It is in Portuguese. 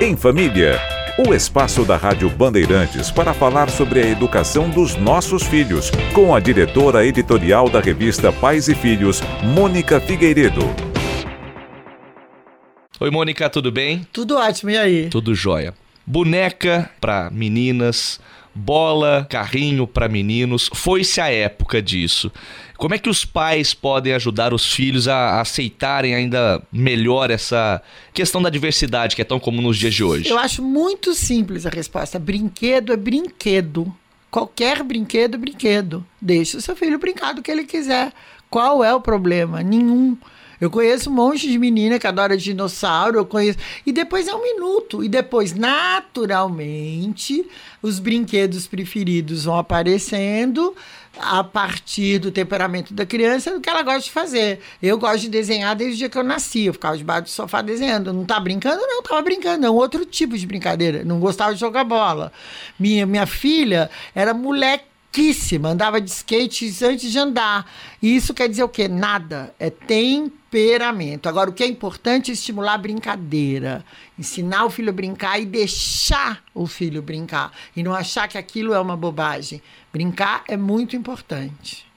Em Família. O espaço da Rádio Bandeirantes para falar sobre a educação dos nossos filhos, com a diretora editorial da revista Pais e Filhos, Mônica Figueiredo. Oi, Mônica, tudo bem? Tudo ótimo, e aí? Tudo jóia. Boneca para meninas, bola, carrinho para meninos. Foi-se a época disso. Como é que os pais podem ajudar os filhos a aceitarem ainda melhor essa questão da diversidade que é tão comum nos dias de hoje? Eu acho muito simples a resposta. Brinquedo é brinquedo. Qualquer brinquedo é brinquedo. Deixe o seu filho brincar do que ele quiser. Qual é o problema? Nenhum. Eu conheço um monte de menina que adora dinossauro, eu conheço. E depois é um minuto. E depois, naturalmente, os brinquedos preferidos vão aparecendo a partir do temperamento da criança do que ela gosta de fazer. Eu gosto de desenhar desde o dia que eu nasci. Eu ficava debaixo do sofá desenhando. Não tá brincando? Não, tava brincando. É um outro tipo de brincadeira. Não gostava de jogar bola. Minha, minha filha era molequíssima, andava de skate antes de andar. E isso quer dizer o quê? Nada. É temperamento. Agora, o que é importante é estimular a brincadeira. Ensinar o filho a brincar e deixar o filho brincar. E não achar que aquilo é uma bobagem. Brincar é muito importante.